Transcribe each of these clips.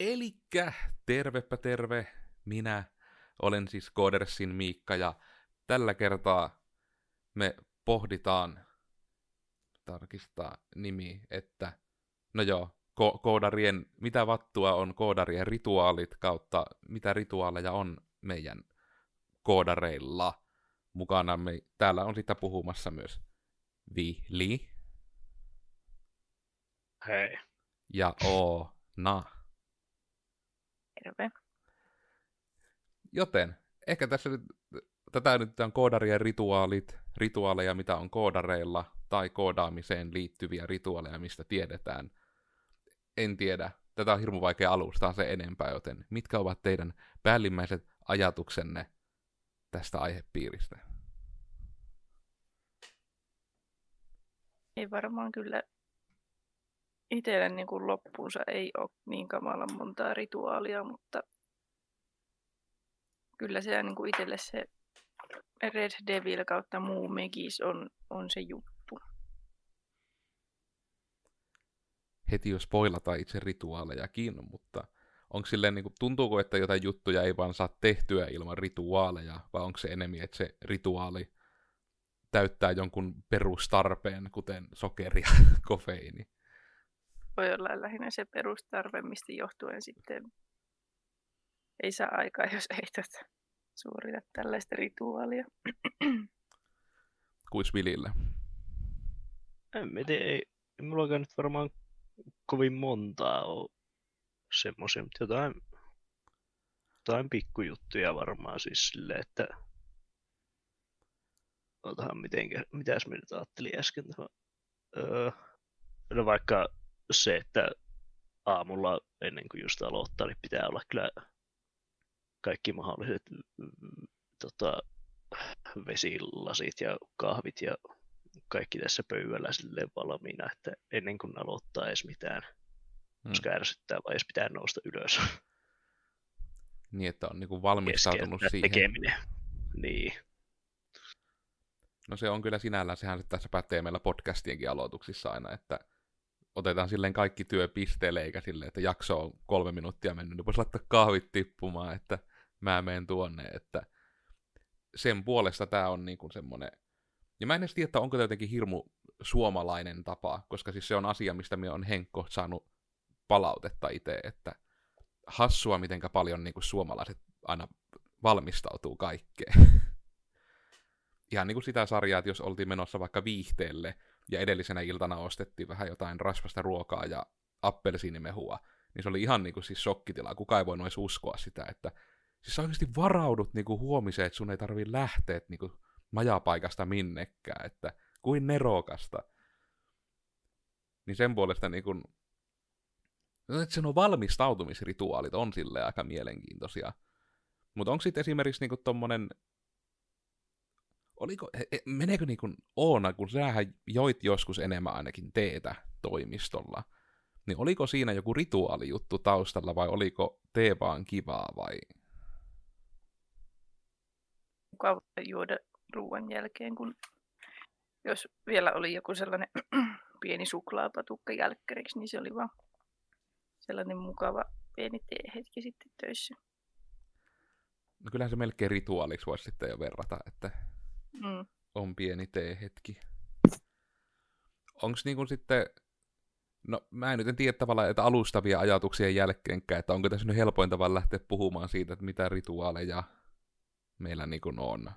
Elikkä tervepä terve, minä olen siis Kodersin Miikka ja tällä kertaa me pohditaan, tarkistaa nimi, että no joo, ko- koodarien, mitä vattua on koodarien rituaalit kautta mitä rituaaleja on meidän koodareilla. Mukana me, täällä on sitä puhumassa myös Vihli. Hei. Ja Oona. Terve. Joten ehkä tässä nyt, tätä nyt on koodarien rituaalit, rituaaleja, mitä on koodareilla, tai koodaamiseen liittyviä rituaaleja, mistä tiedetään. En tiedä. Tätä on hirmu vaikea alustaa se enempää, joten mitkä ovat teidän päällimmäiset ajatuksenne tästä aihepiiristä? Ei varmaan kyllä itselle niin kuin loppuunsa ei ole niin kamalan montaa rituaalia, mutta kyllä se niin kuin itselle se Red Devil kautta muu Megis on, on se juttu. Heti jo spoilata itse rituaalejakin, mutta onko silleen, niin kuin, tuntuuko, että jotain juttuja ei vaan saa tehtyä ilman rituaaleja, vai onko se enemmän, että se rituaali täyttää jonkun perustarpeen, kuten sokeri ja kofeiini? Voi olla lähinnä se perustarve, mistä johtuen sitten ei saa aikaa, jos ei tota, suorita tällaista rituaalia. Kuis Vilille? En mä tiedä, ei, ei mulla nyt varmaan kovin montaa ole semmoisia, mutta jotain, jotain pikkujuttuja varmaan siis silleen, että otahan mitenkä, mitäs mä nyt ajattelin äsken tuohon. Öö, no vaikka se, että aamulla ennen kuin just aloittaa, niin pitää olla kyllä kaikki mahdolliset mm, tota, vesilasit ja kahvit ja kaikki tässä pöydällä silleen valmiina, että ennen kuin aloittaa edes mitään, hmm. koska ärsyttää vai edes pitää nousta ylös. Niin, että on niinku valmistautunut siihen. tekeminen. Niin. No se on kyllä sinällään, sehän se tässä pätee meillä podcastienkin aloituksissa aina, että otetaan silleen kaikki työ pisteelle, eikä silleen, että jakso on kolme minuuttia mennyt, niin voisi laittaa kahvit tippumaan, että mä menen tuonne, että sen puolesta tämä on niinku semmoinen, ja mä en edes tiedä, että onko tämä jotenkin hirmu suomalainen tapa, koska siis se on asia, mistä me on Henkko saanut palautetta itse, että hassua, mitenkä paljon niinku suomalaiset aina valmistautuu kaikkeen. Ihan niin kuin sitä sarjaa, että jos oltiin menossa vaikka viihteelle, ja edellisenä iltana ostettiin vähän jotain rasvasta ruokaa ja appelsiinimehua, niin se oli ihan niin kuin siis shokkitila. Kuka ei voinut edes uskoa sitä, että siis sä oikeasti varaudut niin kuin huomiseen, että sun ei tarvi lähteä niin kuin majapaikasta minnekään, että kuin nerokasta. Niin sen puolesta niin kuin, no, että sen on valmistautumisrituaalit on sille aika mielenkiintoisia. Mutta onko sitten esimerkiksi niinku tommonen oliko, meneekö niin kuin Oona, kun sähän joit joskus enemmän ainakin teetä toimistolla, niin oliko siinä joku rituaalijuttu taustalla vai oliko tee vaan kivaa vai? Mukava juoda ruoan jälkeen, kun jos vielä oli joku sellainen pieni suklaapatukka jälkkäriksi, niin se oli vaan sellainen mukava pieni hetki sitten töissä. No kyllähän se melkein rituaaliksi voisi sitten jo verrata, että mm. on pieni tee-hetki. Onko niin sitten, no mä en nyt en tiedä tavallaan, että alustavia ajatuksia jälkeenkään, että onko tässä nyt helpoin tavalla lähteä puhumaan siitä, että mitä rituaaleja meillä niin kuin on.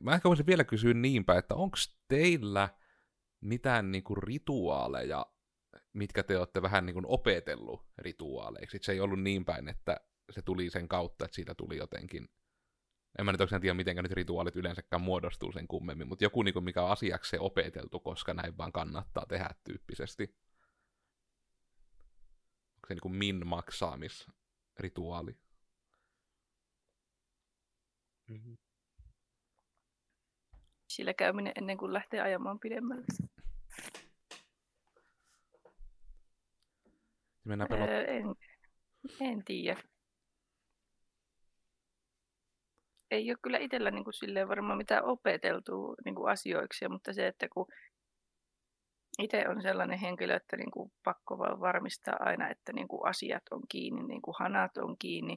Mä ehkä voisin vielä kysyä niinpä, että onko teillä mitään niin kuin rituaaleja, mitkä te olette vähän niin kuin opetellut rituaaleiksi? Se ei ollut niin päin, että se tuli sen kautta, että siitä tuli jotenkin en mä nyt oikein tiedä, miten nyt rituaalit yleensäkään muodostuu sen kummemmin, mutta joku, niin kuin, mikä on asiaksi opeteltu, koska näin vaan kannattaa tehdä tyyppisesti. Onko se niin kuin min maksaamisrituaali? Mm-hmm. Sillä käyminen ennen kuin lähtee ajamaan pidemmälle. Mennään pelot... öö, en, en tiedä. Ei ole kyllä itsellä niin kuin silleen varmaan mitään opeteltu niin kuin asioiksi, mutta se, että kun itse on sellainen henkilö, että niin kuin pakko vaan varmistaa aina, että niin kuin asiat on kiinni, niin kuin hanat on kiinni,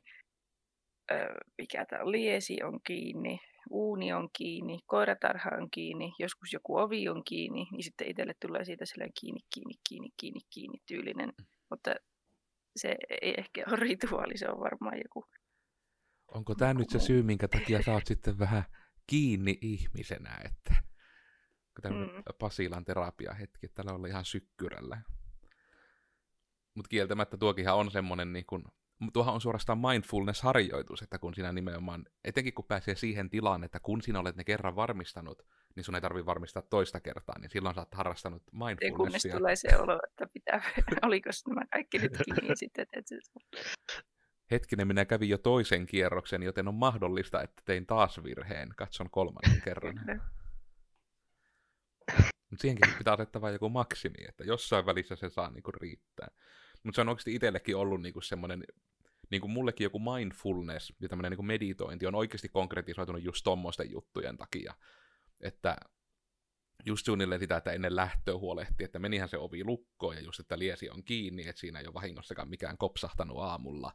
öö, mikä tämä liesi on kiinni, uuni on kiinni, koiratarha on kiinni, joskus joku ovi on kiinni, niin sitten itselle tulee siitä sellainen kiinni, kiinni, kiinni, kiinni, kiinni tyylinen. Mutta se ei ehkä ole rituaali, se on varmaan joku. Onko tämä nyt se syy, minkä takia sä oot sitten vähän kiinni ihmisenä, että mm. Pasilan terapiahetki, että täällä olla ihan sykkyrällä. Mutta kieltämättä tuokinhan on semmoinen, niin kun, tuohan on suorastaan mindfulness-harjoitus, että kun sinä nimenomaan, etenkin kun pääsee siihen tilaan, että kun sinä olet ne kerran varmistanut, niin sun ei tarvitse varmistaa toista kertaa, niin silloin sä oot harrastanut mindfulnessia. Kunnes tulee se olo, että pitää, oliko nämä kaikki nyt kiinni sitten, että Hetkinen, minä kävin jo toisen kierroksen, joten on mahdollista, että tein taas virheen. Katson kolmannen kerran. Mutta siihenkin pitää asettaa vain joku maksimi, että jossain välissä se saa niinku riittää. Mutta se on oikeasti itsellekin ollut niinku semmoinen, niinku mullekin joku mindfulness ja tämmöinen niinku meditointi on oikeasti konkretisoitunut just tommoisten juttujen takia. Että just suunnilleen sitä, että ennen lähtöä huolehti, että menihän se ovi lukkoon ja just, että liesi on kiinni, että siinä ei ole vahingossakaan mikään kopsahtanut aamulla.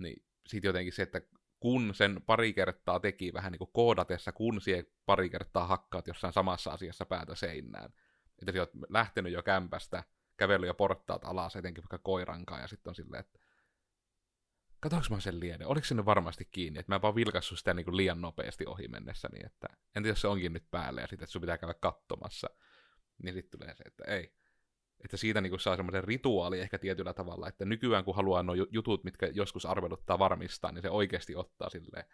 Niin sitten jotenkin se, että kun sen pari kertaa teki vähän niin kuin koodatessa, kun siihen pari kertaa hakkaat jossain samassa asiassa päätä seinään. Että sä oot lähtenyt jo kämpästä, kävellyt jo portaat alas, etenkin vaikka koirankaan, ja sitten on silleen, että katsoinko mä sen lieden, oliko se nyt varmasti kiinni, että mä en vaan vilkassu sitä niin kuin liian nopeasti ohi mennessä, niin että en tiedä, jos se onkin nyt päälle, ja sitten, sun pitää käydä katsomassa, niin sitten tulee se, että ei, että siitä niin kuin saa semmoisen rituaali ehkä tietyllä tavalla, että nykyään kun haluaa nuo jutut, mitkä joskus arveluttaa varmistaa, niin se oikeasti ottaa silleen,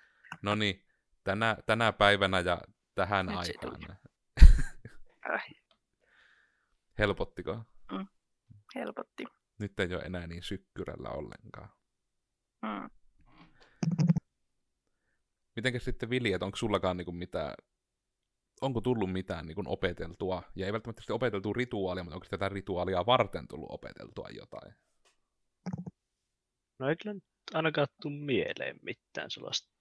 no niin, tänä, tänä päivänä ja tähän Nyt aikaan. Helpottiko? Mm. Helpotti. Nyt ei ole enää niin sykkyrällä ollenkaan. Mm. Mitenkäs sitten Vili, että onko sullakaan niinku mitään onko tullut mitään niin kuin opeteltua, ja ei välttämättä opeteltua rituaalia, mutta onko tätä rituaalia varten tullut opeteltua jotain? No ei kyllä ainakaan tule mieleen mitään sellaista.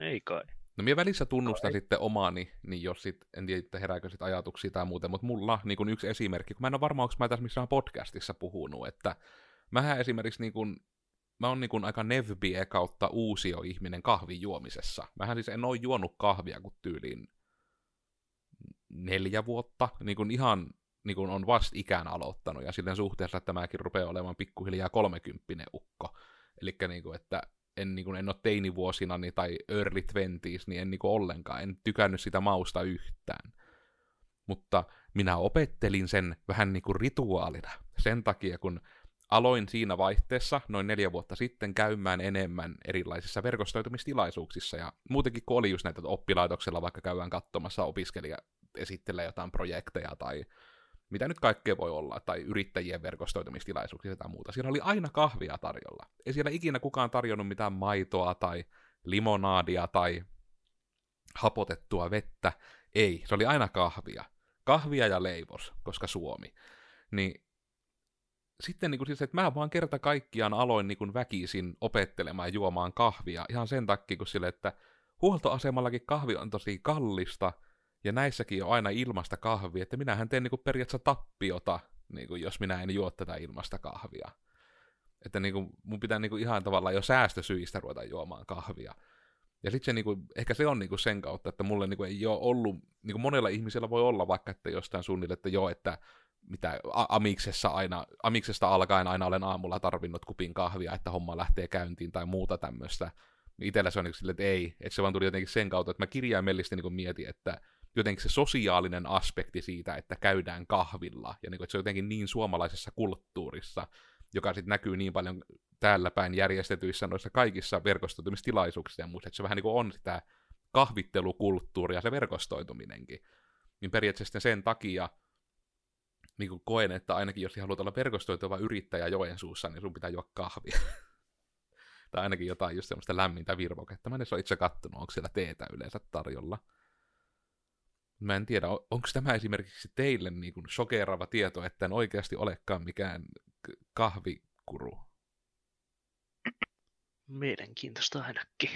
Ei kai. No minä välissä tunnustan kai. sitten omaani, niin jos sit, en tiedä, että herääkö sit ajatuksia tai muuten, mutta mulla niin kuin yksi esimerkki, kun mä en ole varma, onko mä tässä missään podcastissa puhunut, että mähän esimerkiksi niin kuin mä oon niin aika nevbie kautta uusio ihminen kahvin juomisessa. Mähän siis en oo juonut kahvia kuin tyyliin neljä vuotta, niin kuin ihan niin kuin on vast ikään aloittanut, ja silleen suhteessa, että mäkin rupeaa olemaan pikkuhiljaa kolmekymppinen ukko. Eli niin kuin, että en, niin kuin, en ole teinivuosina niin, tai early twenties, niin en niin kuin, ollenkaan, en tykännyt sitä mausta yhtään. Mutta minä opettelin sen vähän niin kuin rituaalina. Sen takia, kun aloin siinä vaihteessa noin neljä vuotta sitten käymään enemmän erilaisissa verkostoitumistilaisuuksissa. Ja muutenkin kun oli just näitä oppilaitoksella, vaikka käydään katsomassa opiskelija esittelee jotain projekteja tai mitä nyt kaikkea voi olla, tai yrittäjien verkostoitumistilaisuuksia tai muuta. Siellä oli aina kahvia tarjolla. Ei siellä ikinä kukaan tarjonnut mitään maitoa tai limonaadia tai hapotettua vettä. Ei, se oli aina kahvia. Kahvia ja leivos, koska Suomi. Niin sitten niin kuin siis, että mä vaan kerta kaikkiaan aloin niin kuin väkisin opettelemaan juomaan kahvia ihan sen takia, kun sille, että huoltoasemallakin kahvi on tosi kallista, ja näissäkin on aina ilmasta kahvia, että minähän teen niin kuin periaatteessa tappiota, niin kuin jos minä en juo tätä ilmasta kahvia. Että niin kuin, mun pitää niin kuin ihan tavallaan jo säästösyistä ruveta juomaan kahvia. Ja sitten se, niinku, ehkä se on niinku sen kautta, että mulle niinku ei ole ollut, niinku monella ihmisellä voi olla vaikka, että jostain suunnilleen, että joo, että mitä Amiksessa aina, Amiksesta alkaen aina olen aamulla tarvinnut kupin kahvia, että homma lähtee käyntiin tai muuta tämmöistä. Itellä se on niin silleen, että ei, että se vaan tuli jotenkin sen kautta, että mä kirjaimellisesti niin mietin, että jotenkin se sosiaalinen aspekti siitä, että käydään kahvilla, ja niin kuin, että se on jotenkin niin suomalaisessa kulttuurissa, joka sitten näkyy niin paljon täällä päin järjestetyissä noissa kaikissa verkostoitumistilaisuuksissa ja muussa, että se vähän niin kuin on sitä kahvittelukulttuuria, se verkostoituminenkin. Niin periaatteessa sen takia niin kuin koen, että ainakin jos haluat olla verkostoituva yrittäjä Joensuussa, niin sun pitää juoda kahvia. tai ainakin jotain just semmoista lämmintä virvoketta. Mä en edes ole itse kattonut, onko siellä teetä yleensä tarjolla. Mä en tiedä, onko tämä esimerkiksi teille niin kuin shokeraava tieto, että en oikeasti olekaan mikään kahvikuru? Mielenkiintoista ainakin.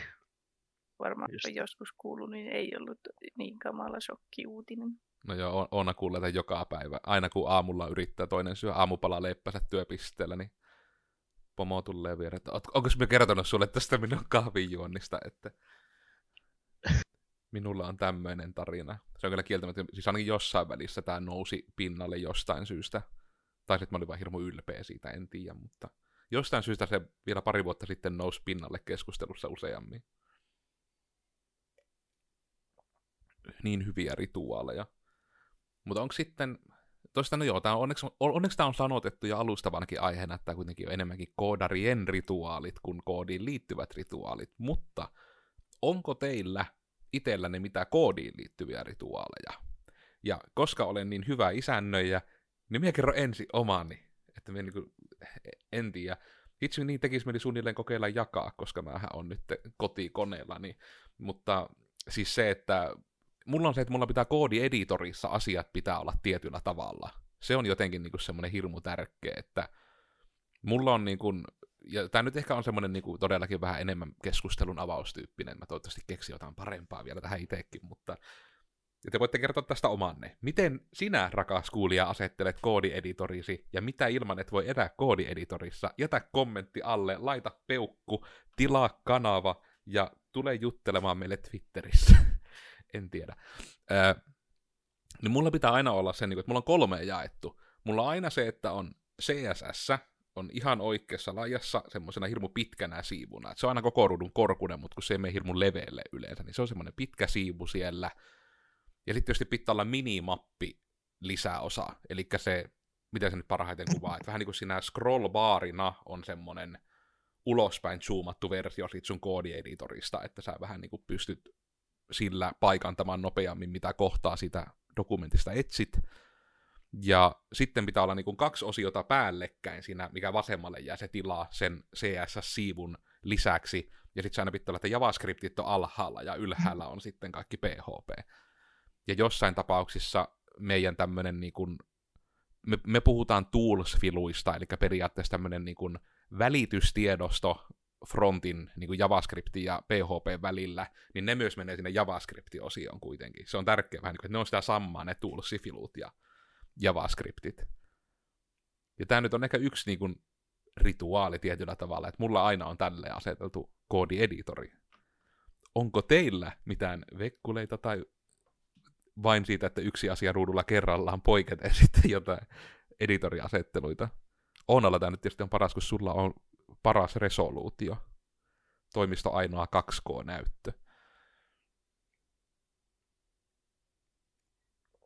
Varmaan Just. joskus kuullut, niin ei ollut niin kamala shokki uutinen. No joo, on, Oona kuulee joka päivä. Aina kun aamulla yrittää toinen syö aamupala leppänsä työpisteellä, niin pomo tulee vielä, että onko me kertonut sulle tästä minun kahvinjuonnista, että minulla on tämmöinen tarina. Se on kyllä kieltämättä, siis ainakin jossain välissä tämä nousi pinnalle jostain syystä. Tai sitten mä olin vain hirmu ylpeä siitä, en tiedä, mutta jostain syystä se vielä pari vuotta sitten nousi pinnalle keskustelussa useammin. Niin hyviä rituaaleja. Mutta onko sitten, toista no joo, tää on, onneksi, onneksi tämä on sanotettu ja alustavanakin aiheena, että tämä kuitenkin on enemmänkin koodarien rituaalit kuin koodiin liittyvät rituaalit, mutta onko teillä itsellänne mitään koodiin liittyviä rituaaleja? Ja koska olen niin hyvä isännöijä, niin minä kerron ensin omani, että minä niin en tiedä. Itse niin tekisi mieli suunnilleen kokeilla jakaa, koska mähän on nyt kotikoneella, niin, mutta siis se, että mulla on se, että mulla pitää koodieditorissa asiat pitää olla tietyllä tavalla. Se on jotenkin niin semmoinen hirmu tärkeä, että mulla on niin kuin, ja tämä nyt ehkä on semmoinen niin kuin todellakin vähän enemmän keskustelun avaustyyppinen, mä toivottavasti keksin jotain parempaa vielä tähän itsekin, mutta ja te voitte kertoa tästä omanne. Miten sinä, rakas kuulija, asettelet koodieditorisi, ja mitä ilman et voi elää koodieditorissa? Jätä kommentti alle, laita peukku, tilaa kanava, ja tule juttelemaan meille Twitterissä. en tiedä. Öö, niin mulla pitää aina olla se, niin että mulla on kolme jaettu. Mulla on aina se, että on CSS, on ihan oikeassa lajassa semmoisena hirmu pitkänä siivuna. Et se on aina koko ruudun korkunen, mutta kun se ei mene hirmu leveelle yleensä, niin se on semmoinen pitkä siivu siellä. Ja sitten tietysti pitää olla minimappi lisäosa, eli se, miten se nyt parhaiten kuvaa, että vähän niin kuin siinä scrollbaarina on semmoinen ulospäin zoomattu versio siitä sun koodieditorista, että sä vähän niin kuin pystyt sillä paikantamaan nopeammin, mitä kohtaa sitä dokumentista etsit. Ja sitten pitää olla niin kuin kaksi osiota päällekkäin siinä, mikä vasemmalle jää se tilaa sen CSS-siivun lisäksi. Ja sitten aina pitää olla, että JavaScriptit on alhaalla ja ylhäällä on sitten kaikki PHP. Ja jossain tapauksissa meidän tämmöinen niin kuin, me, me puhutaan tools-filuista, eli periaatteessa tämmöinen niin kuin välitystiedosto frontin niin kuin JavaScriptin ja PHP välillä, niin ne myös menee sinne JavaScript-osioon kuitenkin. Se on tärkeää vähän, niin kuin, että ne on sitä samaa, ne toolsifilut ja JavaScriptit. Ja tämä nyt on ehkä yksi niin kuin, rituaali tietyllä tavalla, että mulla aina on tälleen aseteltu koodieditori. Onko teillä mitään vekkuleita tai vain siitä, että yksi asia ruudulla kerrallaan poiketen sitten jotain editoriasetteluita? Onnalla tämä nyt tietysti on paras, kun sulla on paras resoluutio. Toimisto ainoa 2K-näyttö.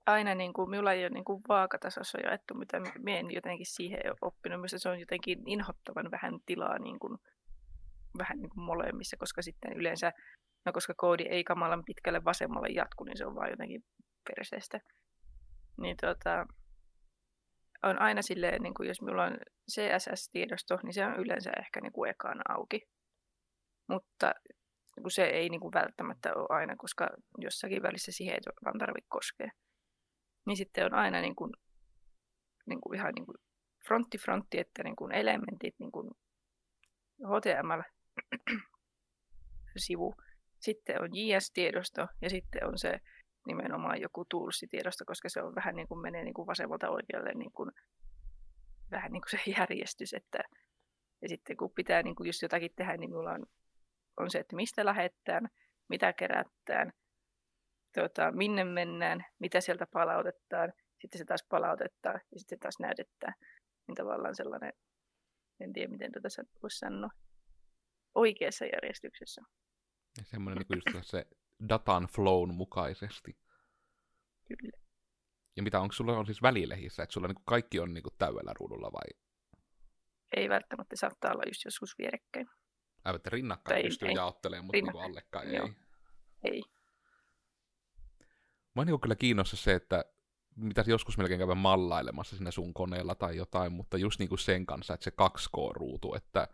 Aina niin kuin, minulla ei ole niin kuin vaakatasossa jaettu, mitä minä en jotenkin siihen oppinut. Minusta se on jotenkin inhottavan vähän tilaa niin kuin, vähän niin kuin molemmissa, koska sitten yleensä, no koska koodi ei kamalan pitkälle vasemmalle jatku, niin se on vaan jotenkin perseestä. Niin tota, on aina silleen, niin kuin jos minulla on CSS-tiedosto, niin se on yleensä ehkä niin kuin ekana auki. Mutta niin kuin se ei niin kuin välttämättä ole aina, koska jossakin välissä siihen ei vaan tarvitse koskea. Niin sitten on aina niin kuin, niin kuin ihan niin kuin frontti frontti, että niin kuin elementit, niin kuin HTML-sivu. Sitten on JS-tiedosto ja sitten on se nimenomaan joku toolsitiedosto, koska se on vähän niin kuin menee niin kuin vasemmalta oikealle niin kuin, vähän niin kuin se järjestys. Että, ja sitten kun pitää niin kuin just jotakin tehdä, niin minulla on, on se, että mistä lähdetään, mitä kerätään, tuota, minne mennään, mitä sieltä palautetaan, sitten se taas palautetaan ja sitten se taas näytetään. Niin tavallaan sellainen, en tiedä miten tuota voisi sanoa, oikeassa järjestyksessä. Semmoinen niin just se datan flown mukaisesti. Kyllä. Ja mitä onko sulla on siis välilehissä, että sulla niin kaikki on niin täydellä ruudulla vai? Ei välttämättä, saattaa olla just joskus vierekkäin. Aivan, että rinnakkain ei, pystyy ei. jaottelemaan, mutta niin allekkain Joo. ei. Ei. Mä oon niin kyllä kiinnossa se, että mitä joskus melkein käydä mallailemassa siinä sun koneella tai jotain, mutta just niin kuin sen kanssa, että se 2K-ruutu, että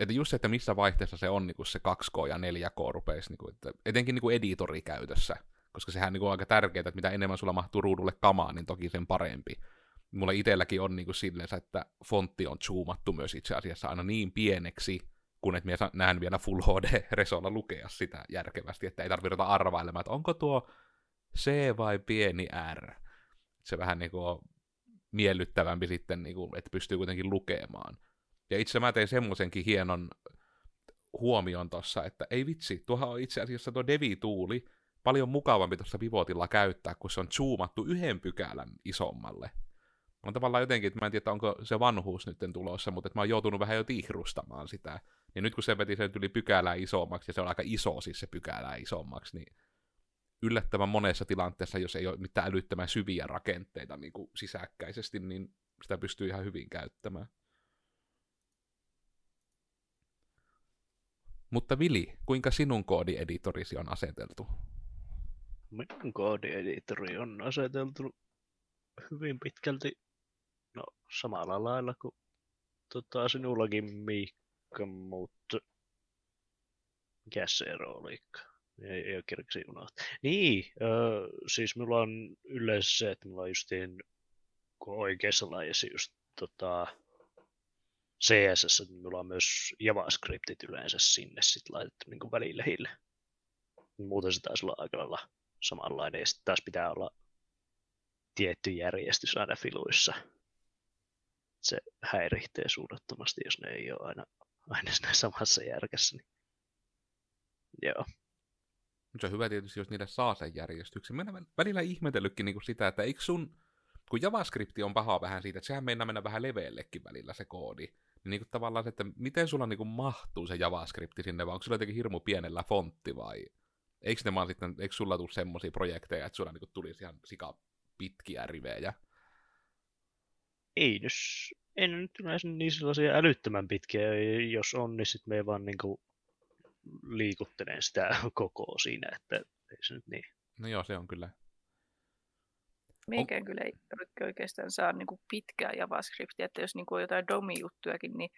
että just se, että missä vaihteessa se on niin kuin se 2K ja 4K rupeisi, niin kuin, että etenkin niin kuin editorikäytössä, koska sehän niin kuin on aika tärkeää, että mitä enemmän sulla mahtuu ruudulle kamaa, niin toki sen parempi. Mulla itselläkin on niin kuin silleen, että fontti on zoomattu myös itse asiassa aina niin pieneksi, kun et minä näen vielä Full HD-resolla lukea sitä järkevästi, että ei tarvitse arvailemaan, että onko tuo C vai pieni R. Se vähän niin kuin miellyttävämpi sitten, niin kuin, että pystyy kuitenkin lukemaan. Ja itse mä tein semmoisenkin hienon huomion tuossa, että ei vitsi, tuohan on itse asiassa tuo Devi-tuuli paljon mukavampi tuossa pivotilla käyttää, kun se on zoomattu yhden pykälän isommalle. On tavallaan jotenkin, että mä en tiedä, onko se vanhuus nyt tulossa, mutta että mä oon joutunut vähän jo tihrustamaan sitä. Niin nyt kun se veti sen yli pykälää isommaksi, ja se on aika iso siis se pykälää isommaksi, niin yllättävän monessa tilanteessa, jos ei ole mitään älyttömän syviä rakenteita niin kuin sisäkkäisesti, niin sitä pystyy ihan hyvin käyttämään. Mutta Vili, kuinka sinun koodieditorisi on aseteltu? Minun koodieditori on aseteltu hyvin pitkälti no, samalla lailla kuin tota, sinullakin Miikka, mutta mikä se ero olikaan? Ei, ei ole unohtaa. Niin, öö, siis mulla on yleensä se, että mulla on justiin oikeassa lajissa just tota, CSS, niin mulla on myös JavaScriptit yleensä sinne sit laitettu niin välilehille. Muuten se taisi olla aika lailla samanlainen. Ja sitten taas pitää olla tietty järjestys aina filuissa. Se häiritsee suunnattomasti, jos ne ei ole aina, aina siinä samassa järkässä. Niin... Joo. Mutta se on hyvä tietysti, jos niille saa sen järjestyksen. Mä olen välillä ihmetellytkin niin kuin sitä, että eikö sun, kun JavaScript on paha vähän siitä, että sehän meinaa mennä vähän leveällekin välillä se koodi, niin, niin kuin tavallaan se, että miten sulla niin kuin mahtuu se JavaScript sinne, vai onko sulla jotenkin hirmu pienellä fontti, vai eikö, ne vaan sitten, eikö sulla tule semmoisia projekteja, että sulla niin kuin tulisi ihan sika pitkiä rivejä? Ei nyt, en nyt yleensä niin sellaisia älyttömän pitkiä, jos on, niin sitten me ei vaan niin kuin liikuttelen sitä koko siinä, että ei se nyt niin. No joo, se on kyllä. Meikään on... kyllä ei oikeastaan saa niin kuin pitkää JavaScriptia, että jos niin kuin on jotain domi-juttujakin, niin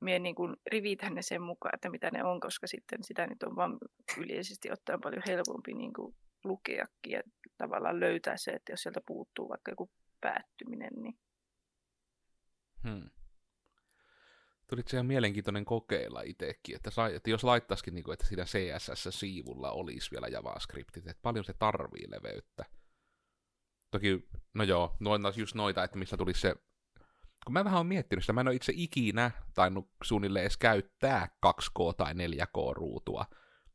mie niin kuin rivitän ne sen mukaan, että mitä ne on, koska sitten sitä nyt on vaan yleisesti ottaen paljon helpompi niin kuin lukeakin ja tavallaan löytää se, että jos sieltä puuttuu vaikka joku päättyminen, niin hmm tuli se ihan mielenkiintoinen kokeilla itsekin, että, sai, että jos laittaisikin, niin kuin, että siinä CSS-siivulla olisi vielä JavaScriptit, että paljon se tarvii leveyttä. Toki, no joo, noin taas just noita, että missä tulisi se, kun mä vähän oon miettinyt sitä, mä en ole itse ikinä tainnut suunnilleen edes käyttää 2K- tai 4K-ruutua,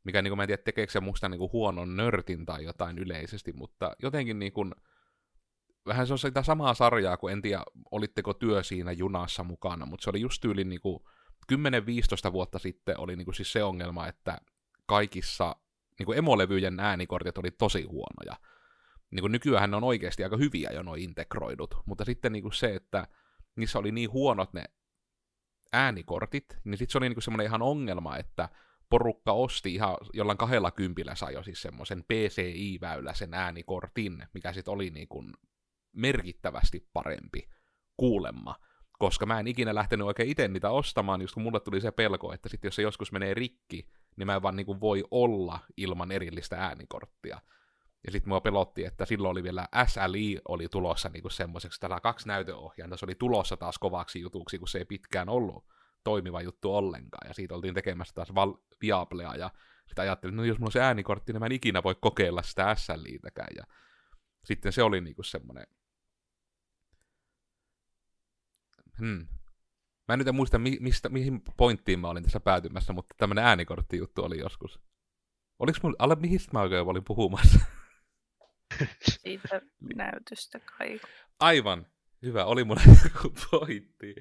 mikä niin kuin, mä en tiedä, tekeekö se musta niin kuin huonon nörtin tai jotain yleisesti, mutta jotenkin niin kuin, vähän se on sitä samaa sarjaa, kuin en tiedä, olitteko työ siinä junassa mukana, mutta se oli just yli niin 10-15 vuotta sitten oli niin kuin siis se ongelma, että kaikissa niin kuin emolevyjen äänikortit oli tosi huonoja. Niin kuin nykyään ne on oikeasti aika hyviä jo noin integroidut, mutta sitten niin kuin se, että niissä oli niin huonot ne äänikortit, niin sitten se oli niin kuin semmoinen ihan ongelma, että porukka osti ihan jollain kahdella kympillä sai jo siis semmoisen PCI-väyläisen äänikortin, mikä sitten oli niin kuin merkittävästi parempi kuulemma, koska mä en ikinä lähtenyt oikein itse niitä ostamaan, just kun mulle tuli se pelko, että sitten jos se joskus menee rikki, niin mä en vaan niin voi olla ilman erillistä äänikorttia. Ja sitten mua pelotti, että silloin oli vielä SLI oli tulossa niin semmoiseksi, tällä kaksi näytöohjainta, se oli tulossa taas kovaksi jutuksi, kun se ei pitkään ollut toimiva juttu ollenkaan, ja siitä oltiin tekemässä taas val- Viablea, ja sitten ajattelin, että no jos mulla on se äänikortti, niin mä en ikinä voi kokeilla sitä SLItäkään, ja sitten se oli niinku semmoinen Hmm. Mä en nyt muista, mi- mistä, mihin pointtiin mä olin tässä päätymässä, mutta tämmönen äänikorttijuttu oli joskus. Oliks mulla, mihin mä oikein olin puhumassa? Siitä näytöstä kai. Aivan. Hyvä, oli mulla joku pointti.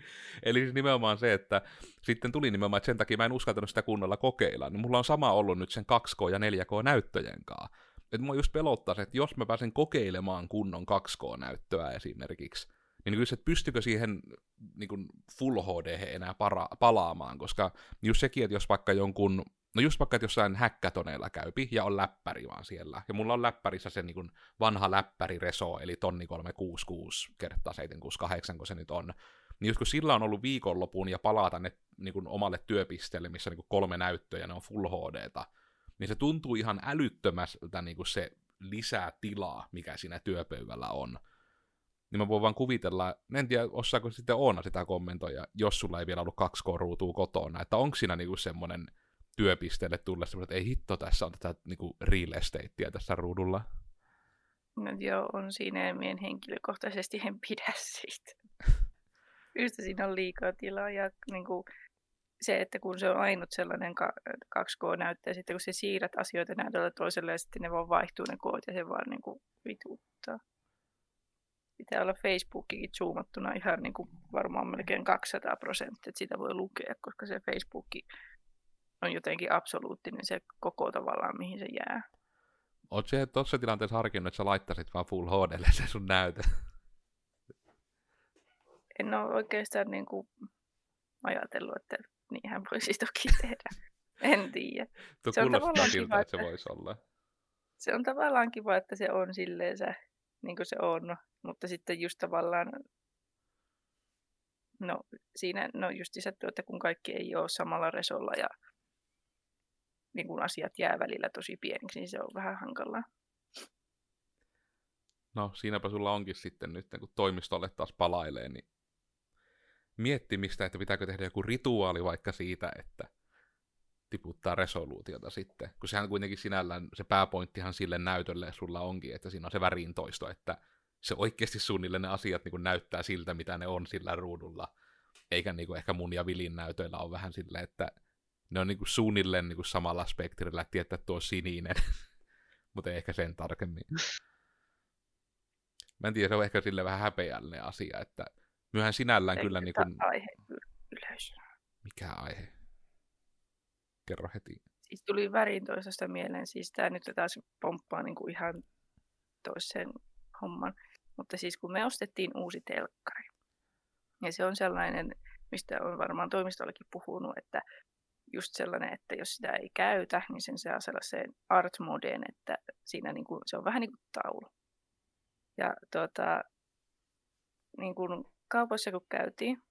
Eli siis nimenomaan se, että sitten tuli nimenomaan, että sen takia mä en uskaltanut sitä kunnolla kokeilla. Niin mulla on sama ollut nyt sen 2K- ja 4K-näyttöjen kanssa. Että mua just pelottaa se, että jos mä pääsen kokeilemaan kunnon 2K-näyttöä esimerkiksi, niin kyllä se, että pystykö siihen niin kuin Full HD enää para, palaamaan, koska just sekin, että jos vaikka jonkun, no just vaikka, että jossain häkkätoneilla käypi ja on läppäri vaan siellä, ja mulla on läppärissä se niin kuin vanha läppäri Reso, eli tonni 366 kertaa 768, kun se nyt on, niin just kun sillä on ollut viikonlopun ja palata ne niin omalle työpisteelle, missä on niin kolme näyttöä ja ne on Full HDta, niin se tuntuu ihan älyttömältä niin se lisää tilaa, mikä siinä työpöydällä on. Niin mä voin vaan kuvitella, en tiedä osaako sitten Oona sitä kommentoida, jos sulla ei vielä ollut kaksi ruutua kotona, että onko siinä niinku semmoinen työpisteelle tulla semmoinen, että ei hitto, tässä on tätä niinku real estatea tässä ruudulla. No joo, on siinä mien henkilökohtaisesti en pidä siitä. Ystä siinä on liikaa tilaa ja niin kuin, se, että kun se on ainut sellainen 2K-näyttö ja sitten kun se siirrät asioita näytölle toiselle ja sitten ne vaan vaihtuu ne koot ja se vaan niin kuin vituttaa. Pitää olla Facebookikin zoomattuna ihan niin kuin varmaan melkein 200 prosenttia, että sitä voi lukea, koska se Facebook on jotenkin absoluuttinen se koko tavallaan, mihin se jää. Oletko se tuossa tilanteessa harkinnut, että sä laittaisit vaan Full HDlle se sun näytö? En ole oikeastaan niin kuin ajatellut, että niinhän voisi toki tehdä. En tiedä. Tuo Se on kuulostaa tavallaan siltä, kiva, että se voisi olla. Se on tavallaan kiva, että se on silleen se, niin kuin se on, mutta sitten just tavallaan, no siinä, no just se, että kun kaikki ei ole samalla resolla ja niin kun asiat jää välillä tosi pieniksi, niin se on vähän hankalaa. No, siinäpä sulla onkin sitten nyt, kun toimistolle taas palailee, niin miettimistä, että pitääkö tehdä joku rituaali vaikka siitä, että tiputtaa resoluutiota sitten. Kun sehän kuitenkin sinällään, se pääpointtihan sille näytölle sulla onkin, että siinä on se väriin toisto, että se oikeasti suunnilleen ne asiat niin näyttää siltä, mitä ne on sillä ruudulla. Eikä niin ehkä mun ja Vilin näytöillä on vähän silleen, että ne on niin kuin suunnilleen niin kuin samalla spektrillä, että tietää, tuo sininen. Mutta ehkä sen tarkemmin. Mä en tiedä, se on ehkä sille vähän häpeällinen asia, että myöhän sinällään kyllä niin kuin... Aihe ylös. Mikä aihe? Kerro heti. Siis tuli värin toisesta mieleen, siis tämä nyt taas pomppaa niin kuin ihan toiseen homman. Mutta siis kun me ostettiin uusi telkkari, ja se on sellainen, mistä on varmaan toimistollakin puhunut, että just sellainen, että jos sitä ei käytä, niin sen saa sellaiseen art modeen, että siinä niin kuin, se on vähän niin kuin taulu. Ja tuota, niin kuin kaupassa kun käytiin,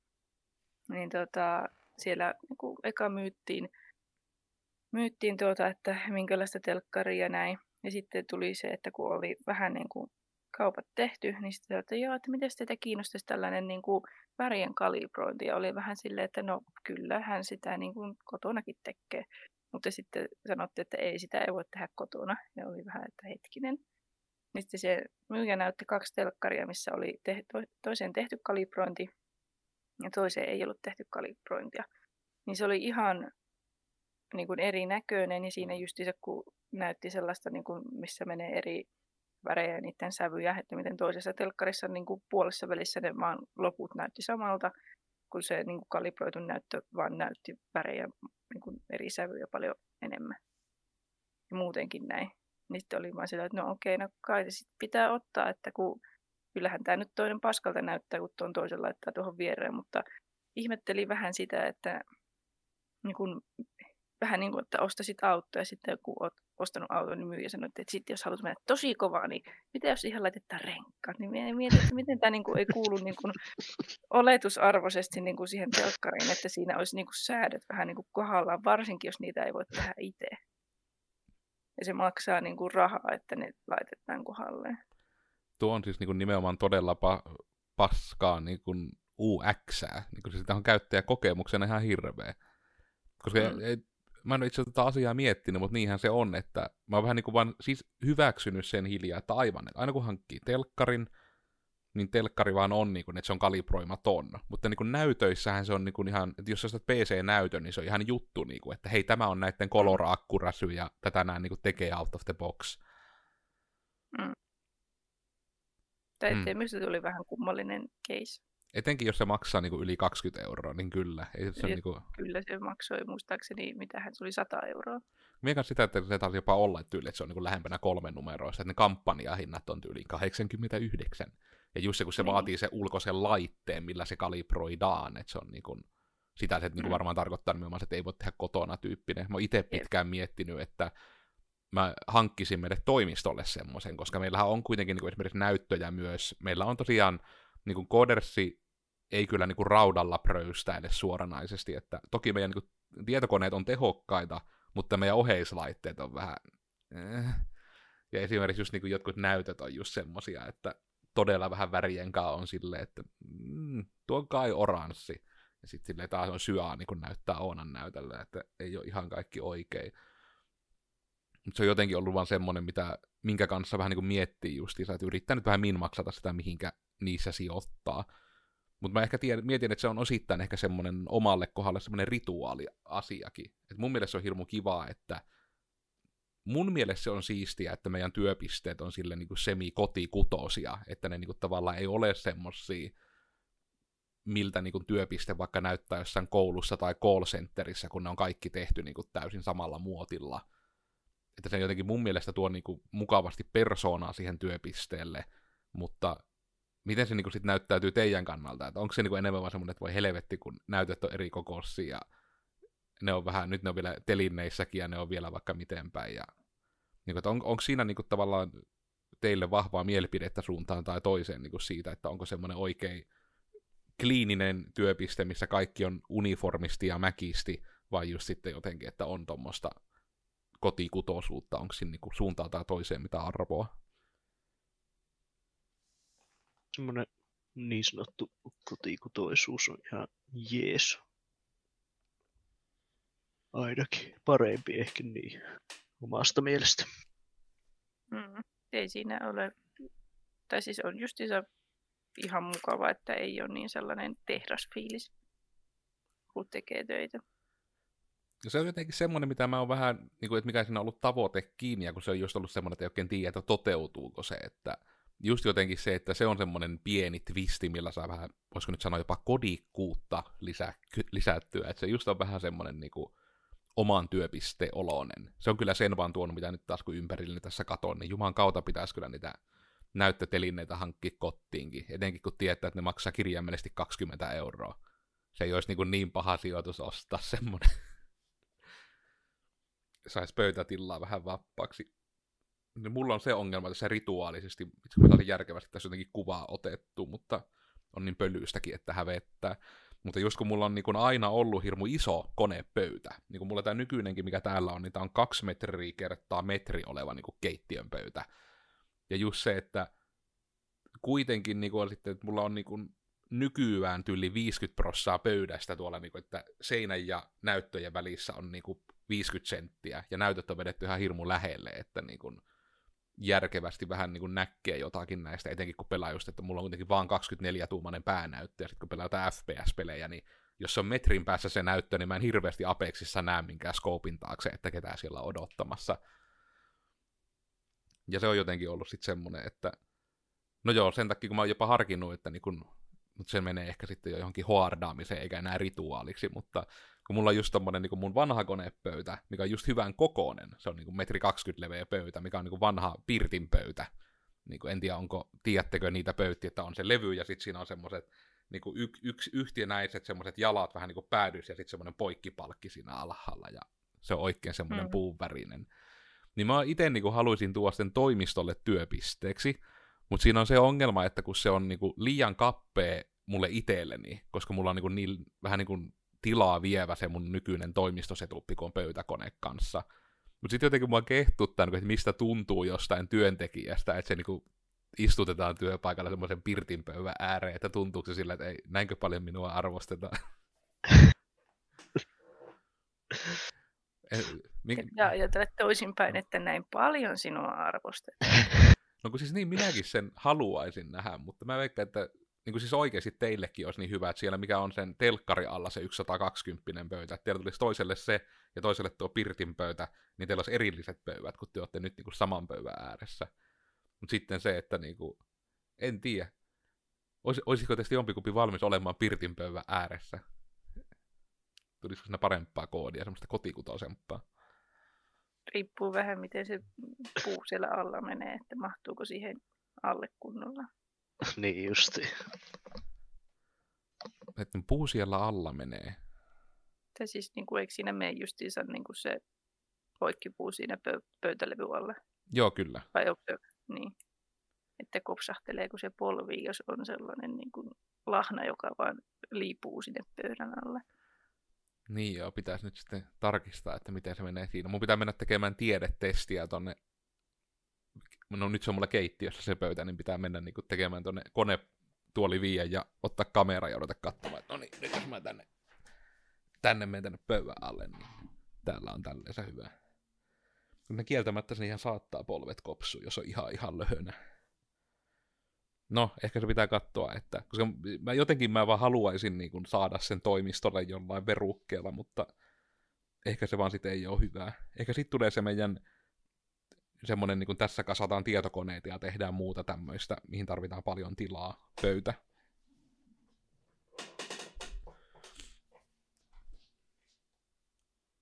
niin tuota, siellä niin kuin eka myyttiin myyttiin tuota, että minkälaista telkkaria näin. Ja sitten tuli se, että kun oli vähän niin kuin kaupat tehty, niin sitten että joo, että miten teitä kiinnostaisi tällainen niin kuin värien kalibrointi. Ja oli vähän silleen, että no kyllähän sitä niin kuin kotonakin tekee. Mutta sitten sanottiin, että ei, sitä ei voi tehdä kotona. Ja oli vähän, että hetkinen. Niin sitten se myyjä näytti kaksi telkkaria, missä oli te- to- toiseen tehty kalibrointi ja toiseen ei ollut tehty kalibrointia. Niin se oli ihan niin kuin erinäköinen ja siinä justiinsa kun näytti sellaista, niin kuin, missä menee eri värejä ja niiden sävyjä, että miten toisessa telkkarissa niin kuin puolessa välissä ne vaan loput näytti samalta, kun se niin kuin kalibroitu näyttö vaan näytti värejä niin kuin eri sävyjä paljon enemmän. Ja muutenkin näin. Niin oli vaan sillä, että no okei, no kai se sit pitää ottaa, että kun kyllähän tämä nyt toinen paskalta näyttää, kun tuon toisen laittaa tuohon viereen, mutta ihmettelin vähän sitä, että niin kun vähän niin kuin, että ostasit autoa ja sitten kun olet ostanut auton, niin myyjä sanoi, että sitten jos haluat mennä tosi kovaa, niin mitä jos ihan laitetaan renkaat? Niin minä mietin, että miten tämä niin kuin ei kuulu niin kuin oletusarvoisesti niin kuin siihen telkkariin, että siinä olisi niin kuin säädöt vähän niin kuin kohdallaan, varsinkin jos niitä ei voi tehdä itse. Ja se maksaa niin kuin rahaa, että ne laitetaan kohdalleen. Tuo on siis niin kuin nimenomaan todella pa- paskaa niin kuin UX. Niin kuin sitä on käyttäjäkokemuksena ihan hirveä. Koska mm. ei, mä en ole itse tätä asiaa miettinyt, mutta niinhän se on, että mä oon vähän niin kuin vaan siis hyväksynyt sen hiljaa, että aivan, että aina kun hankkii telkkarin, niin telkkari vaan on, niin kuin, että se on kalibroimaton. Mutta niin kuin näytöissähän se on niin kuin ihan, että jos sä ostat PC-näytön, niin se on ihan juttu, niin kuin, että hei, tämä on näiden Color-akkurasy ja tätä nämä niin kuin tekee out of the box. Mm. mm. minusta tuli vähän kummallinen case. Etenkin jos se maksaa niin kuin yli 20 euroa, niin kyllä. Ei se Ja- niin kuin... Kyllä se maksoi muistaakseni, mitähän se oli 100 euroa. Mietin sitä, että se taisi jopa olla että tyyli, että se on niin kuin lähempänä kolmen numeroista, että ne kampanjahinnat on tyyliin 89. Ja just se, kun se Niin. vaatii se ulkoisen laitteen, millä se kalibroidaan, että se on niin kuin, sitä se niin kuin Mm. varmaan tarkoittaa nimenomaan, että ei voi tehdä kotona tyyppinen. Mä oon itse pitkään miettinyt, että mä hankkisin meille toimistolle semmoisen, koska meillähän on kuitenkin niin kuin esimerkiksi näyttöjä myös. Meillä on tosiaan niin kuin Codersi ei kyllä niin kuin raudalla pröystäile suoranaisesti, että toki meidän niin kuin, tietokoneet on tehokkaita, mutta meidän oheislaitteet on vähän... Eh. Ja esimerkiksi just niin kuin jotkut näytöt on just semmosia, että todella vähän värien kanssa on silleen, että mm, tuo on kai oranssi. Ja sitten silleen taas on syaa, niin kuin näyttää Oonan näytöllä, että ei ole ihan kaikki oikein. Mutta se on jotenkin ollut vaan semmoinen, mitä, minkä kanssa vähän niin kuin miettii justiinsa, että yrittää nyt vähän minmaksata sitä, mihinkä niissä sijoittaa. Mutta mä ehkä tiedän, mietin, että se on osittain ehkä semmoinen omalle kohdalle semmoinen rituaaliasiakin. Et mun mielestä se on hirmu kivaa, että mun mielestä se on siistiä, että meidän työpisteet on sille niin semi-kotikutosia, että ne niin kuin tavallaan ei ole semmosia, miltä niin kuin työpiste vaikka näyttää jossain koulussa tai call centerissä, kun ne on kaikki tehty niin kuin täysin samalla muotilla. Että se jotenkin mun mielestä tuo niin kuin mukavasti persoonaa siihen työpisteelle, mutta miten se niin kuin sit näyttäytyy teidän kannalta? Että onko se niin kuin enemmän vaan semmoinen, että voi helvetti, kun näytöt on eri kokoisia ja ne on vähän, nyt ne on vielä telinneissäkin ja ne on vielä vaikka miten päin. Ja, niin kuin, että on, onko siinä niin kuin, tavallaan teille vahvaa mielipidettä suuntaan tai toiseen niin kuin siitä, että onko semmoinen oikein kliininen työpiste, missä kaikki on uniformisti ja mäkisti, vai just sitten jotenkin, että on tuommoista kotikutoisuutta, onko siinä niin suuntaan tai toiseen mitä arvoa? Semmoinen niin sanottu kotikutoisuus on ihan jees. Ainakin parempi ehkä niin omasta mielestä. Mm, ei siinä ole, tai siis on justiinsa ihan mukava, että ei ole niin sellainen tehdasfiilis, kun tekee töitä. Ja se on jotenkin semmoinen, mitä mä oon vähän, niin kuin, että mikä siinä on ollut tavoite kiinni, ja kun se on just ollut semmoinen, että ei oikein tiedä, että toteutuuko se, että just jotenkin se, että se on semmoinen pieni twisti, millä saa vähän, voisiko nyt sanoa jopa kodikkuutta lisä, lisättyä, että se just on vähän semmoinen niin kuin, oman työpisteoloinen. Se on kyllä sen vaan tuonut, mitä nyt taas kun ympärillä tässä katon, niin Juman kautta pitäisi kyllä niitä näyttötelineitä hankkia kottiinkin, etenkin kun tietää, että ne maksaa kirjaimellisesti 20 euroa. Se ei olisi niin, niin paha sijoitus ostaa semmoinen. Saisi pöytätilaa vähän vappaaksi. No, mulla on se ongelma tässä rituaalisesti, itse mä järkevästi tässä jotenkin kuvaa otettu, mutta on niin pölyystäkin, että hävettää. Mutta just kun mulla on niin kun aina ollut hirmu iso konepöytä, niin kuin mulla tämä nykyinenkin, mikä täällä on, niin tämä on kaksi metriä kertaa metri oleva niin keittiön pöytä. Ja just se, että kuitenkin niin kuin, sitten, että mulla on niin kuin, nykyään tyyli 50 prossaa pöydästä tuolla, niin kuin, että seinän ja näyttöjen välissä on niin kuin 50 senttiä, ja näytöt on vedetty ihan hirmu lähelle, että niin kuin, järkevästi vähän niin kuin näkee jotakin näistä, etenkin kun pelaa just, että mulla on kuitenkin vaan 24-tuumainen päänäyttö, ja sitten kun pelaa FPS-pelejä, niin jos se on metrin päässä se näyttö, niin mä en hirveästi Apexissa näe minkään scopein taakse, että ketään siellä on odottamassa. Ja se on jotenkin ollut sitten semmoinen, että no joo, sen takia kun mä oon jopa harkinnut, että niin kun, mutta se menee ehkä sitten jo johonkin hoardaamiseen eikä enää rituaaliksi, mutta kun mulla on just tommonen niin mun vanha konepöytä, mikä on just hyvän kokoinen, se on niin kuin metri 20 leveä pöytä, mikä on niin kuin vanha pirtin pöytä. Niin kuin, en tiedä, onko, tiedättekö niitä pöytiä, että on se levy ja sitten siinä on semmoiset niin kuin y- yksi yhtiönäiset semmoiset jalat vähän niin kuin päädys ja sitten semmoinen poikkipalkki siinä alhaalla ja se on oikein semmoinen mm. puuvärinen. Niin mä itse niin haluaisin tuoda sen toimistolle työpisteeksi, mutta siinä on se ongelma, että kun se on niin kuin liian kappea mulle itselleni, koska mulla on niin kuin niin, vähän niin kuin tilaa vievä se mun nykyinen toimistosetuppi, kun on pöytäkone kanssa. Mutta sitten jotenkin mua kehtuttaa, että mistä tuntuu jostain työntekijästä, että se niinku istutetaan työpaikalla semmoisen pirtinpöydän ääreen, että tuntuuko se sillä, että ei, näinkö paljon minua arvostetaan. Eh, Mik... Ja ajattelet toisinpäin, että näin paljon sinua arvostetaan. No kun siis niin, minäkin sen haluaisin nähdä, mutta mä veikkaan, että niin kuin siis oikeasti teillekin olisi niin hyvä, että siellä mikä on sen telkkari alla se 120 pöytä, että teillä tulisi toiselle se ja toiselle tuo pirtin pöytä, niin teillä olisi erilliset pöydät, kun te olette nyt niin kuin saman pöydän ääressä. Mutta sitten se, että niin kuin, en tiedä, Olis, olisiko teistä jompikumpi valmis olemaan pirtin pöydän ääressä? Tulisiko siinä parempaa koodia, semmoista kotikutoisempaa? Riippuu vähän, miten se puu siellä alla menee, että mahtuuko siihen alle kunnolla. niin justi. Että puu siellä alla menee. Tai siis niin kuin, eikö siinä mene justiinsa niin kuin se poikkipuu siinä pö- pöytälevy alle? Joo, kyllä. Vai onko se, niin. Että kopsahtelee, kun se polvi, jos on sellainen niin kuin lahna, joka vaan liipuu sinne pöydän alle. Niin joo, pitäisi nyt sitten tarkistaa, että miten se menee siinä. Mun pitää mennä tekemään tiedetestiä tonne no nyt se on mulla keittiössä se pöytä, niin pitää mennä niin kuin tekemään tuonne konetuoli viien ja ottaa kamera ja odota katsomaan, että no niin, nyt jos mä tänne, tänne menen tänne pöydän alle, niin täällä on tälleensä hyvä. Ne kieltämättä sen ihan saattaa polvet kopsua, jos on ihan ihan löhönä. No, ehkä se pitää katsoa, että, koska mä jotenkin mä vaan haluaisin niin kuin, saada sen toimistolle jollain verukkeella, mutta ehkä se vaan sitten ei ole hyvää. Ehkä sitten tulee se meidän semmoinen, niin kuin tässä kasataan tietokoneita ja tehdään muuta tämmöistä, mihin tarvitaan paljon tilaa, pöytä.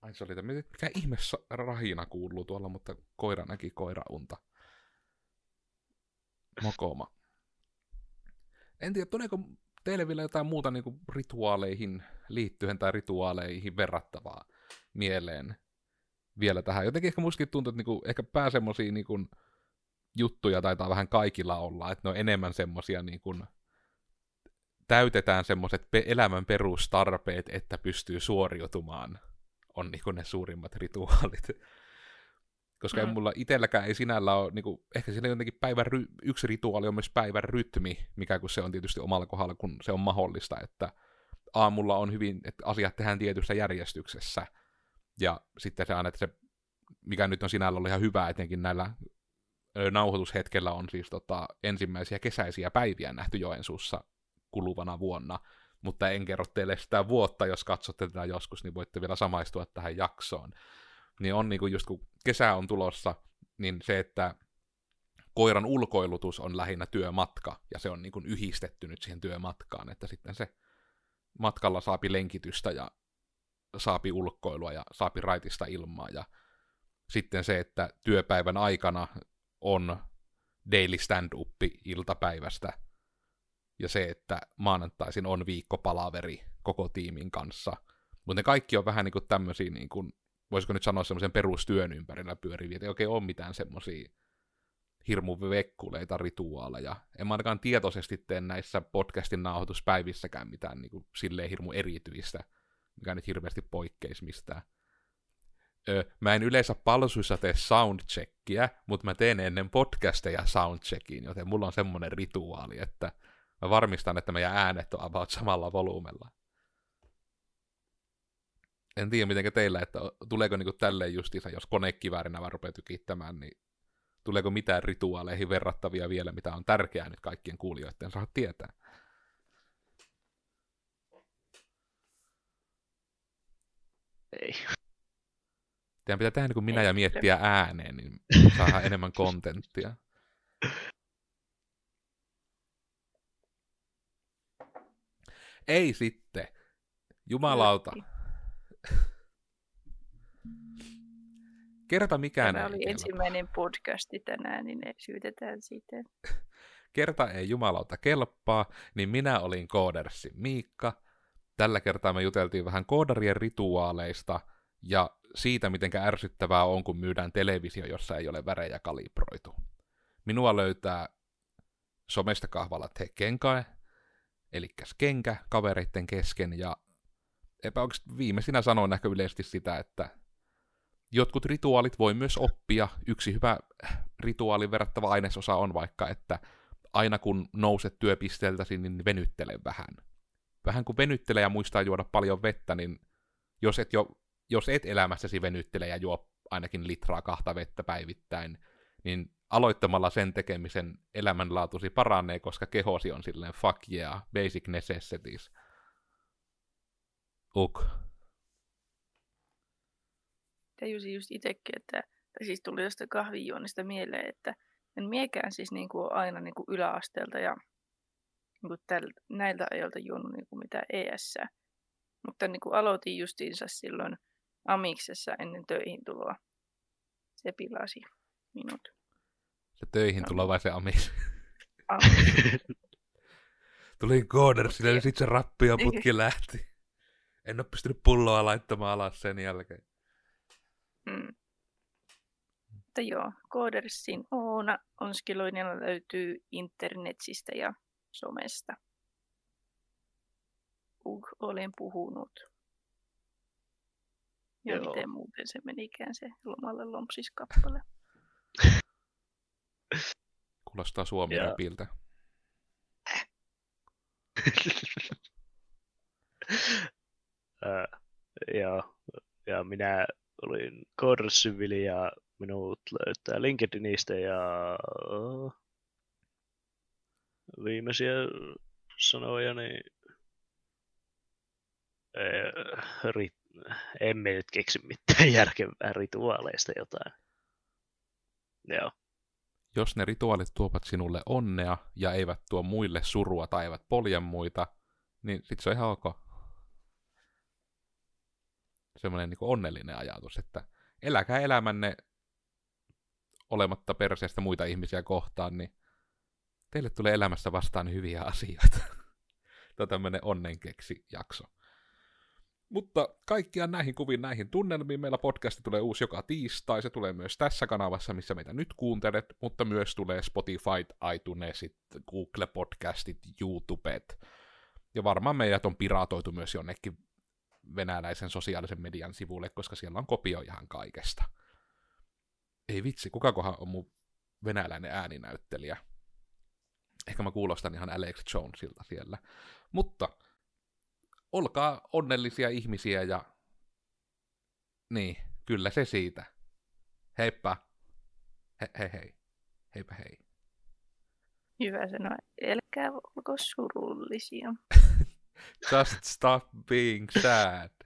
Ai se oli tämä, mikä ihme rahina kuuluu tuolla, mutta koira näki koiraunta. Mokoma. En tiedä, tuleeko teille vielä jotain muuta niin kuin rituaaleihin liittyen tai rituaaleihin verrattavaa mieleen vielä tähän. Jotenkin ehkä mustakin tuntuu, että niinku, ehkä pääsemmosia niinku, juttuja taitaa vähän kaikilla olla, että ne on enemmän semmosia niinku, täytetään semmoiset pe- elämän perustarpeet, että pystyy suoriutumaan, on niinku ne suurimmat rituaalit. Koska mm. ei mulla itselläkään ei sinällä ole, niinku, ehkä siinä jotenkin päivän ry- yksi rituaali on myös päivän rytmi, mikä kun se on tietysti omalla kohdalla, kun se on mahdollista, että aamulla on hyvin, että asiat tehdään tietyssä järjestyksessä, ja sitten se aina, että se, mikä nyt on sinällä ollut ihan hyvä, etenkin näillä nauhoitushetkellä on siis tota, ensimmäisiä kesäisiä päiviä nähty Joensuussa kuluvana vuonna, mutta en kerro teille sitä vuotta, jos katsotte tätä joskus, niin voitte vielä samaistua tähän jaksoon. Niin on niinku just kun kesä on tulossa, niin se, että koiran ulkoilutus on lähinnä työmatka, ja se on niinku yhdistetty nyt siihen työmatkaan, että sitten se matkalla saapi lenkitystä ja saapi ulkoilua ja saapi raitista ilmaa. Ja sitten se, että työpäivän aikana on daily stand-up iltapäivästä. Ja se, että maanantaisin on viikkopalaveri koko tiimin kanssa. Mutta ne kaikki on vähän niin kuin tämmöisiä, niin kuin, voisiko nyt sanoa semmoisen perustyön ympärillä pyöriviä, että ei oikein ole mitään semmoisia hirmu vekkuleita rituaaleja. En mä ainakaan tietoisesti tee näissä podcastin nauhoituspäivissäkään mitään niin kuin, silleen hirmu erityistä mikä nyt hirveästi poikkeisi mistään. Öö, mä en yleensä palsuissa tee soundcheckia, mutta mä teen ennen podcasteja soundcheckin, joten mulla on semmonen rituaali, että mä varmistan, että meidän äänet on about samalla volyymella. En tiedä, miten teillä, että tuleeko niinku tälleen justiinsa, jos konekiväärinä vaan rupeaa tykittämään, niin tuleeko mitään rituaaleihin verrattavia vielä, mitä on tärkeää nyt kaikkien kuulijoiden saada tietää? Ei. Teidän pitää tehdä niin kuin minä ja miettiä ääneen, niin saadaan enemmän kontenttia. Ei sitten. Jumalauta. Kerta mikään Tämä oli ei ensimmäinen podcasti tänään, niin ne syytetään siitä. Kerta ei jumalauta kelpaa, niin minä olin koodersi Miikka, Tällä kertaa me juteltiin vähän koodarien rituaaleista ja siitä, miten ärsyttävää on, kun myydään televisio, jossa ei ole värejä kalibroitu. Minua löytää somesta kahvalla Kenkae, eli kenkä kavereiden kesken, ja epä viimeisinä sanoin ehkä yleisesti sitä, että jotkut rituaalit voi myös oppia. Yksi hyvä rituaalin verrattava ainesosa on vaikka, että aina kun nouset työpisteeltäsi, niin venyttele vähän vähän kuin venyttelee ja muistaa juoda paljon vettä, niin jos et, jo, jos et elämässäsi venyttele ja juo ainakin litraa kahta vettä päivittäin, niin aloittamalla sen tekemisen elämänlaatusi paranee, koska kehosi on silleen fuck yeah, basic necessities. Uk. Tajusin just itsekin, että tai siis tuli tästä kahvijuonnista mieleen, että en miekään siis niin kuin aina niin kuin yläasteelta ja niin kuin täl, näiltä ajoilta juonut niin kuin mitä ES. Mutta niin kuin aloitin justiinsa silloin Amiksessa ennen töihin tuloa. Se pilasi minut. Se töihin tulo vai se Amis? Amis. Tulin koodersille ja sitten se rappi ja putki lähti. En ole pystynyt pulloa laittamaan alas sen jälkeen. Mm. Mutta joo, Koodersin Oona Onskiloinen löytyy internetsistä ja somesta. Uh, olen puhunut. Ja Joo. miten muuten se menikään se lomalle lompsis kappale. Kuulostaa suomi rapilta. ja, ja minä olin Korsyvili ja minut löytää LinkedInistä ja viimeisiä sanoja, niin rit, emme nyt keksi mitään järkevää rituaaleista jotain. Joo. Jos ne rituaalit tuovat sinulle onnea ja eivät tuo muille surua tai eivät polje muita, niin sit se on ihan ok. Semmoinen niin onnellinen ajatus, että eläkää elämänne olematta perseestä muita ihmisiä kohtaan, niin teille tulee elämässä vastaan hyviä asioita. Tämä on tämmöinen onnenkeksi jakso. Mutta kaikkiaan näihin kuviin, näihin tunnelmiin meillä podcasti tulee uusi joka tiistai. Se tulee myös tässä kanavassa, missä meitä nyt kuuntelet, mutta myös tulee Spotify, iTunesit, Google Podcastit, YouTubet. Ja varmaan meidät on piratoitu myös jonnekin venäläisen sosiaalisen median sivulle, koska siellä on kopio ihan kaikesta. Ei vitsi, kukakohan on mun venäläinen ääninäyttelijä? Ehkä mä kuulostan ihan Alex Jonesilta siellä. Mutta olkaa onnellisia ihmisiä ja niin, kyllä se siitä. Heippa. He, hei hei. Heipä hei. Hyvä sanoa. Älkää olko surullisia. Just stop being sad.